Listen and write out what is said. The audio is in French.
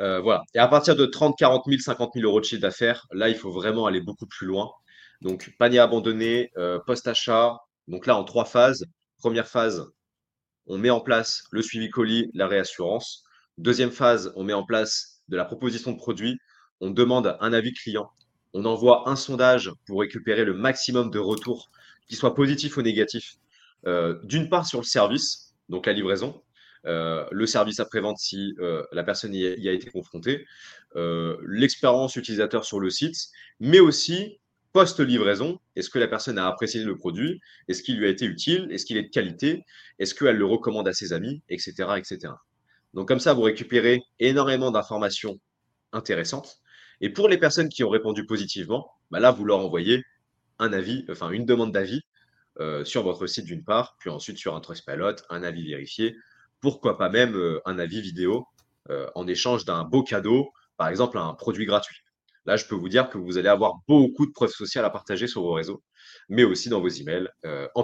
Heu, voilà et à partir de 30-40 000, 50 000 € de chiffre d'affaires, là, il faut vraiment aller beaucoup plus loin. Donc panier abandonné, heu, post-achat, donc là en 3 phases. 1re phase, on met en place le suivi colis, la réassurance. 2e phase, on met en place de la proposition de produits. On demande un avis client. On envoie un sondage pour récupérer le maximum de retours, qu'ils soient positifs ou négatifs. Heu, d'une part sur le service, donc la livraison, le service après-vente si, heu, la personne y a été confrontée, heu, l'expérience utilisateur sur le site, mais aussi post-livraison. Est-ce que la personne a apprécié le produit? Est-ce qu'il lui a été utile? Est-ce qu'il est de qualité? Est-ce qu'elle le recommande à ses amis? Et cetera, et cetera. Donc comme ça, vous récupérez énormément d'informations intéressantes et pour les personnes qui ont répondu positivement, bah là, vous leur envoyez un avis, enfin une demande d'avis, sur votre site d'une part, puis ensuite sur un Trustpilot, un avis vérifié. Pourquoi pas même, heu, un avis vidéo, heu, en échange d'un beau cadeau, par exemple un produit gratuit. Là, je peux vous dire que vous allez avoir beaucoup de preuves sociales à partager sur vos réseaux, mais aussi dans vos emails, en